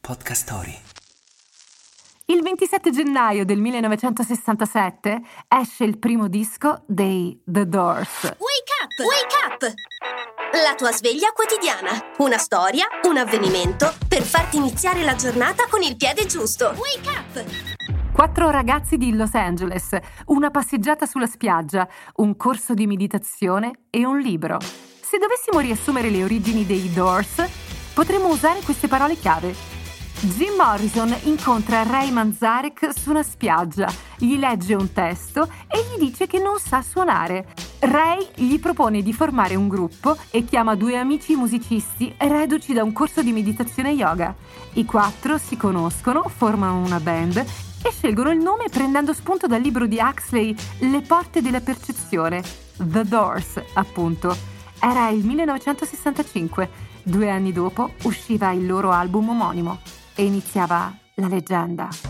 Podcast Story. Il 27 gennaio del 1967 esce il primo disco dei The Doors. Wake up! Wake up! La tua sveglia quotidiana. Una storia, un avvenimento per farti iniziare la giornata con il piede giusto. Wake up! Quattro ragazzi di Los Angeles, una passeggiata sulla spiaggia, un corso di meditazione e un libro. Se dovessimo riassumere le origini dei Doors, potremmo usare queste parole chiave. Jim Morrison incontra Ray Manzarek su una spiaggia, gli legge un testo e gli dice che non sa suonare. Ray gli propone di formare un gruppo e chiama due amici musicisti reduci da un corso di meditazione yoga. I quattro si conoscono, formano una band e scelgono il nome prendendo spunto dal libro di Huxley Le porte della percezione, The Doors, appunto. Era il 1965. Due anni dopo usciva il loro album omonimo e iniziava la leggenda.